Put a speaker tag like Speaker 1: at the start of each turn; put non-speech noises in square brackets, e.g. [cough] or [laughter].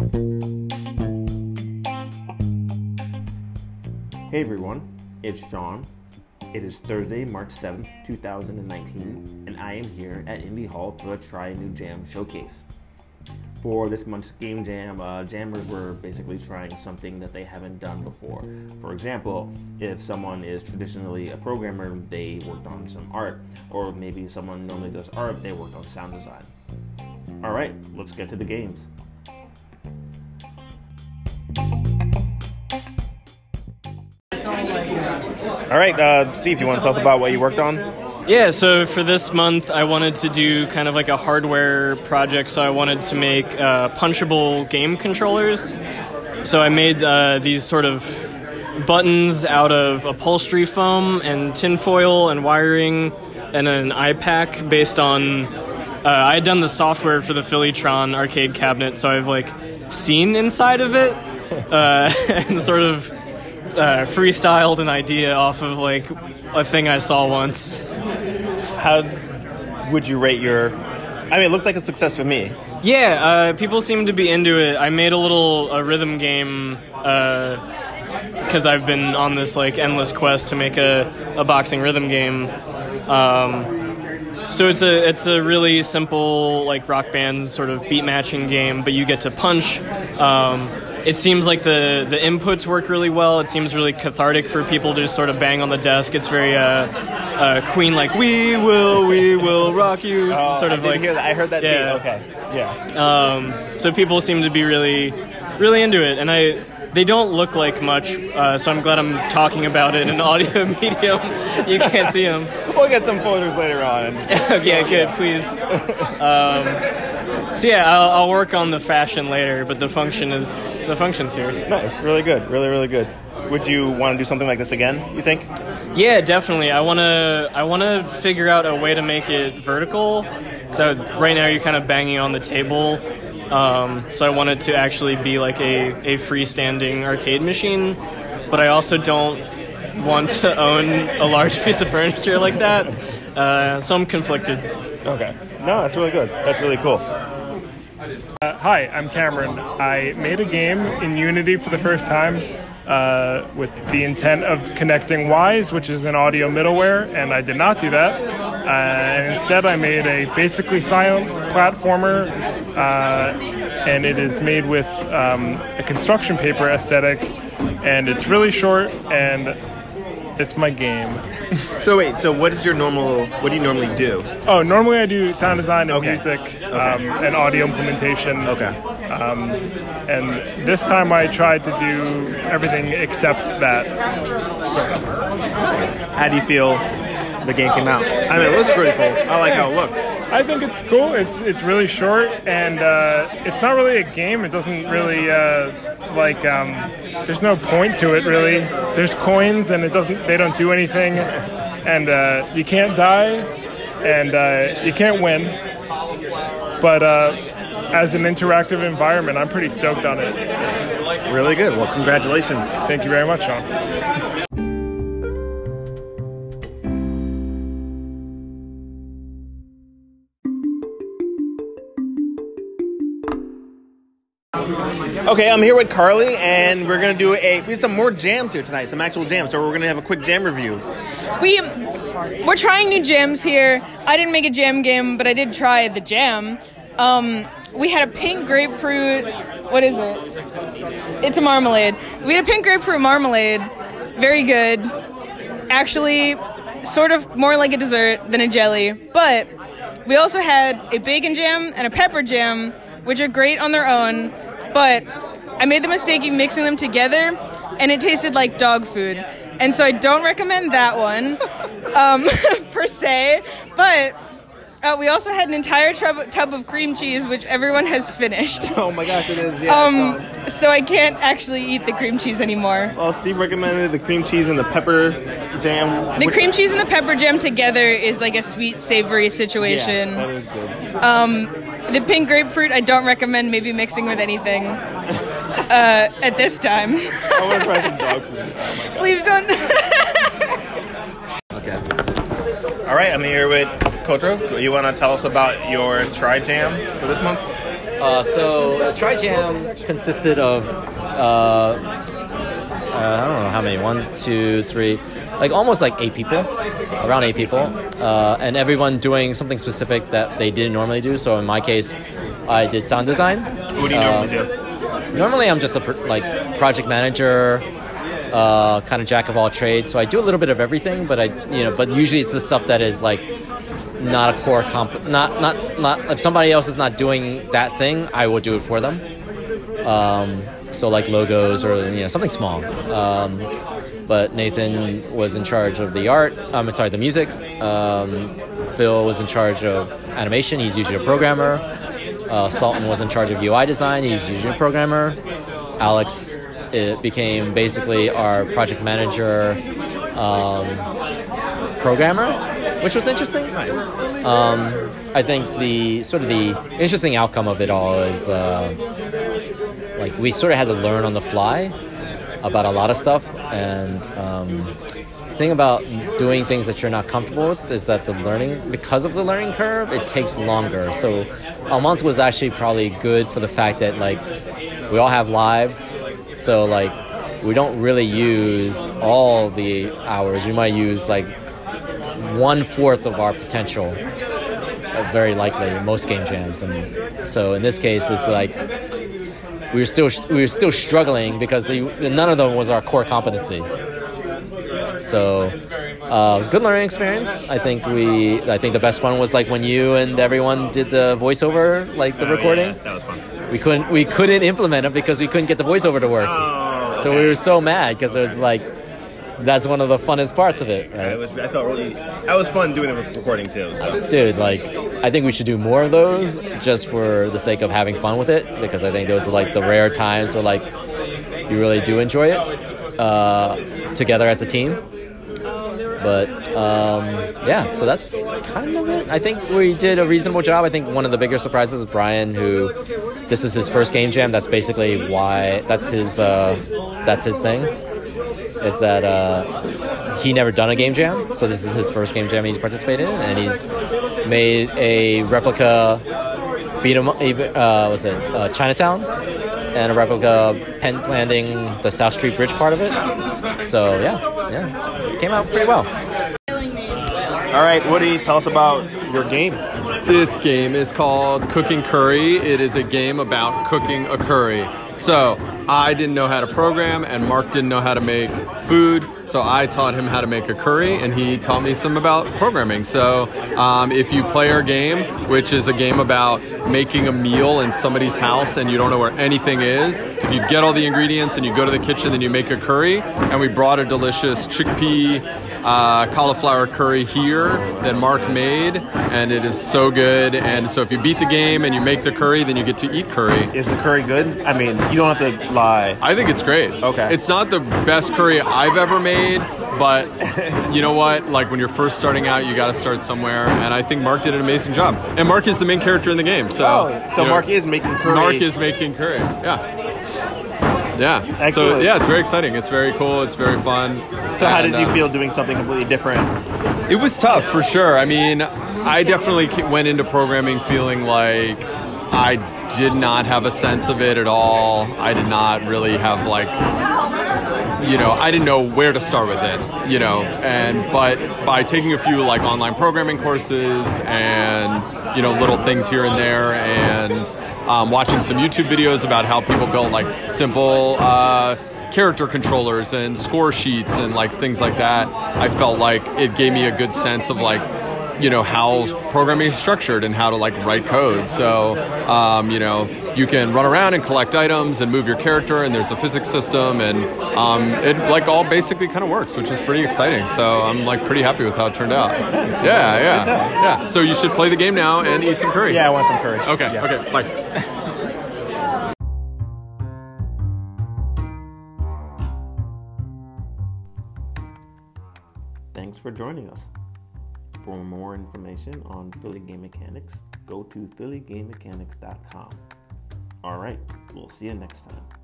Speaker 1: Hey everyone, it's Sean. It is Thursday, March 7th, 2019, and I am here at Indy Hall for the Try a New Jam showcase. For this month's Game Jam, uh, jammers were basically trying something that they haven't done before. For example, if someone is traditionally a programmer, they worked on some art, or maybe someone normally does art, they worked on sound design. Alright, let's get to the games. All right, uh, Steve, you want to tell us about what you worked on?
Speaker 2: Yeah, so for this month, I wanted to do kind of like a hardware project. So I wanted to make uh, punchable game controllers. So I made uh, these sort of buttons out of upholstery foam and tinfoil and wiring and an I-PAC based on. Uh, I had done the software for the Phillytron arcade cabinet, so I've like seen inside of it uh, [laughs] and sort of uh, freestyled an idea off of like a thing I saw once.
Speaker 1: How would you rate your? I mean, it looks like a success for me.
Speaker 2: Yeah, uh, people seem to be into it. I made a little a rhythm game because I've been on this like endless quest to make a, a boxing rhythm game. Um, so it's a it's a really simple like rock band sort of beat matching game, but you get to punch. Um, it seems like the the inputs work really well. It seems really cathartic for people to just sort of bang on the desk. It's very uh, uh, Queen like we will we will rock you
Speaker 1: Oh,
Speaker 2: sort
Speaker 1: I
Speaker 2: of
Speaker 1: did
Speaker 2: like
Speaker 1: hear that. I heard that.
Speaker 2: Yeah.
Speaker 1: beat. Okay. Yeah.
Speaker 2: um, so people seem to be really really into it, and I they don't look like much. Uh, so I'm glad I'm talking about it in an audio [laughs] medium. you can't see them.
Speaker 1: We'll get some photos later on. [laughs]
Speaker 2: okay, good, please. Um, so yeah, I'll, I'll work on the fashion later, but the function is the function's here.
Speaker 1: nice. Really good. Really, really good. Would you want to do something like this again? You think?
Speaker 2: Yeah, definitely. I wanna I wanna figure out a way to make it vertical. So right now you're kind of banging on the table. Um, so I want it to actually be like a, a freestanding arcade machine, but I also don't want to [laughs] own a large [laughs] piece of furniture like that. Uh, so I'm conflicted.
Speaker 1: Okay. No, that's really good. That's really cool.
Speaker 3: Hi, I'm Cameron. I made a game in Unity for the first time uh, with the intent of connecting Wwise, which is an audio middleware, and I did not do that. Uh, and instead, I made a basically silent platformer, uh, and it is made with um, a construction paper aesthetic, and it's really short, and it's my game. [laughs]
Speaker 1: So wait. So what is your normal? What do you normally do?
Speaker 3: Oh, normally I do sound design and
Speaker 1: Okay.
Speaker 3: music um, and audio implementation.
Speaker 1: Okay.
Speaker 3: And this time I tried to do everything except that. So
Speaker 1: How do you feel the game came out? I mean, it looks pretty cool. I like how it looks.
Speaker 3: I think it's cool. It's it's really short and uh, it's not really a game. It doesn't really uh, like. Um, there's no point to it really. There's coins and it doesn't. They don't do anything, and uh, you can't die, and uh, you can't win. But uh, as an interactive environment, I'm pretty stoked on it.
Speaker 1: Really good. Well, congratulations.
Speaker 3: Thank you very much, Sean.
Speaker 1: Okay, I'm here with Carly, and we're gonna do a. We have some more jams here tonight, some actual jams. So we're gonna have a quick jam review.
Speaker 4: We we're trying new jams here. I didn't make a jam game, but I did try the jam. Um, we had a pink grapefruit. What is it? It's a marmalade. We had a pink grapefruit marmalade. Very good. Actually, sort of more like a dessert than a jelly. But we also had a bacon jam and a pepper jam, which are great on their own. But I made the mistake of mixing them together, and it tasted like dog food. And so I don't recommend that one [laughs] um, [laughs] per se. But uh, we also had an entire tub, tub of cream cheese, which everyone has finished. [laughs]
Speaker 1: Oh my gosh, it is. Yeah.
Speaker 4: Um, so I can't actually eat the cream cheese anymore.
Speaker 1: well, Steve recommended the cream cheese and the pepper jam.
Speaker 4: The cream cheese and the pepper jam together is like a sweet, savory situation.
Speaker 1: Yeah, that is good.
Speaker 4: The pink grapefruit, I don't recommend maybe mixing with anything uh, at this time.
Speaker 1: I want to try some dog food. Oh
Speaker 4: Please don't.
Speaker 1: Okay. All right, I'm here with Kotro. You want to tell us about your Try Jam for this month?
Speaker 5: Uh, so Tri Jam consisted of uh, uh, I don't know how many one, two, three, like almost like eight people, around eight people, uh, and everyone doing something specific that they didn't normally do. So in my case, I did sound design.
Speaker 1: What do you normally do?
Speaker 5: Normally, I'm just a pr- like project manager, uh, kind of jack of all trades. So I do a little bit of everything, but I, you know, but usually it's the stuff that is like not a core comp. Not not not. If somebody else is not doing that thing, I will do it for them. Um, so like logos or you know something small. Um, but Nathan was in charge of the art. I'm sorry, the music. Um, Phil was in charge of animation. He's usually a programmer. Uh, Sultan was in charge of UI design. He's usually a programmer. Alex it became basically our project manager, um, programmer, which was interesting. Um, I think the sort of the interesting outcome of it all is uh, like we sort of had to learn on the fly about a lot of stuff, and um, the thing about doing things that you're not comfortable with is that the learning because of the learning curve it takes longer. So a month was actually probably good for the fact that like we all have lives. So like we don't really use all the hours. We might use like one fourth of our potential uh, very likely most game jams. And so in this case it's like we were still we were still struggling because the, none of them was our core competency so, uh, good learning experience. I think we. I think the best fun was like when you and everyone did the voiceover, like the recording.
Speaker 1: that was fun.
Speaker 5: We couldn't. We couldn't implement it because we couldn't get the voiceover to work.
Speaker 1: Oh,
Speaker 5: So we were so mad because it was like, that's one of the funnest parts of it, right?
Speaker 1: It was, I felt really. That was fun doing the recording too. So.
Speaker 5: Dude, like, I think we should do more of those just for the sake of having fun with it because I think those are like the rare times where like you really do enjoy it uh, together as a team. But um, yeah, so that's kind of it. I think we did a reasonable job. I think one of the bigger surprises is Brian, who this is his first game jam. That's basically why that's his uh, that's his thing. Is that uh, he never done a game jam, so this is his first game jam he's participated in, and he's made a replica beat 'em uh, was it uh, Chinatown and a replica of Penn's Landing, the South Street Bridge part of it. So yeah, yeah, came out pretty well.
Speaker 1: All right, Woody, tell us about your game.
Speaker 6: This game is called Cooking Curry. It is a game about cooking a curry. So, I didn't know how to program, and Mark didn't know how to make food. So, I taught him how to make a curry, and he taught me some about programming. So, um, if you play our game, which is a game about making a meal in somebody's house and you don't know where anything is, if you get all the ingredients and you go to the kitchen and you make a curry, and we brought a delicious chickpea uh, cauliflower curry here that Mark made, and it is so good. And so if you beat the game and you make the curry, then you get to eat curry.
Speaker 1: Is the curry good? I mean, you don't have to lie.
Speaker 6: I think it's great.
Speaker 1: Okay.
Speaker 6: It's not the best curry I've ever made, but you know what? Like when you're first starting out, you got to start somewhere. And I think Mark did an amazing job. And Mark is the main character in the game. So,
Speaker 1: Oh, so
Speaker 6: you know,
Speaker 1: Mark is making curry.
Speaker 6: Mark is making curry. Yeah. Yeah. So yeah, it's very exciting. It's very cool. It's very fun.
Speaker 1: So, how
Speaker 6: And,
Speaker 1: did you
Speaker 6: uh,
Speaker 1: feel doing something completely different?
Speaker 6: It was tough for sure. I mean, I definitely went into programming feeling like I did not have a sense of it at all. I did not really have like you know, I didn't know where to start with it, you know, and but by taking a few like online programming courses and you know little things here and there and um, watching some YouTube videos about how people build like simple uh, character controllers and score sheets and like things like that, I felt like it gave me a good sense of like you know how programming is structured and how to like write code. So um, you know you can run around and collect items and move your character, and there's a physics system, and um, it like all basically kind of works, which is pretty exciting. So I'm like pretty happy with how it turned out. Yeah, yeah, yeah. So you should play the game now and eat some curry.
Speaker 1: Yeah, I want some curry.
Speaker 6: Okay.
Speaker 1: Yeah.
Speaker 6: Okay. Bye.
Speaker 1: Thanks for joining us. For more information on Philly Game Mechanics, go to phillygamemechanics.com. All right, we'll see you next time.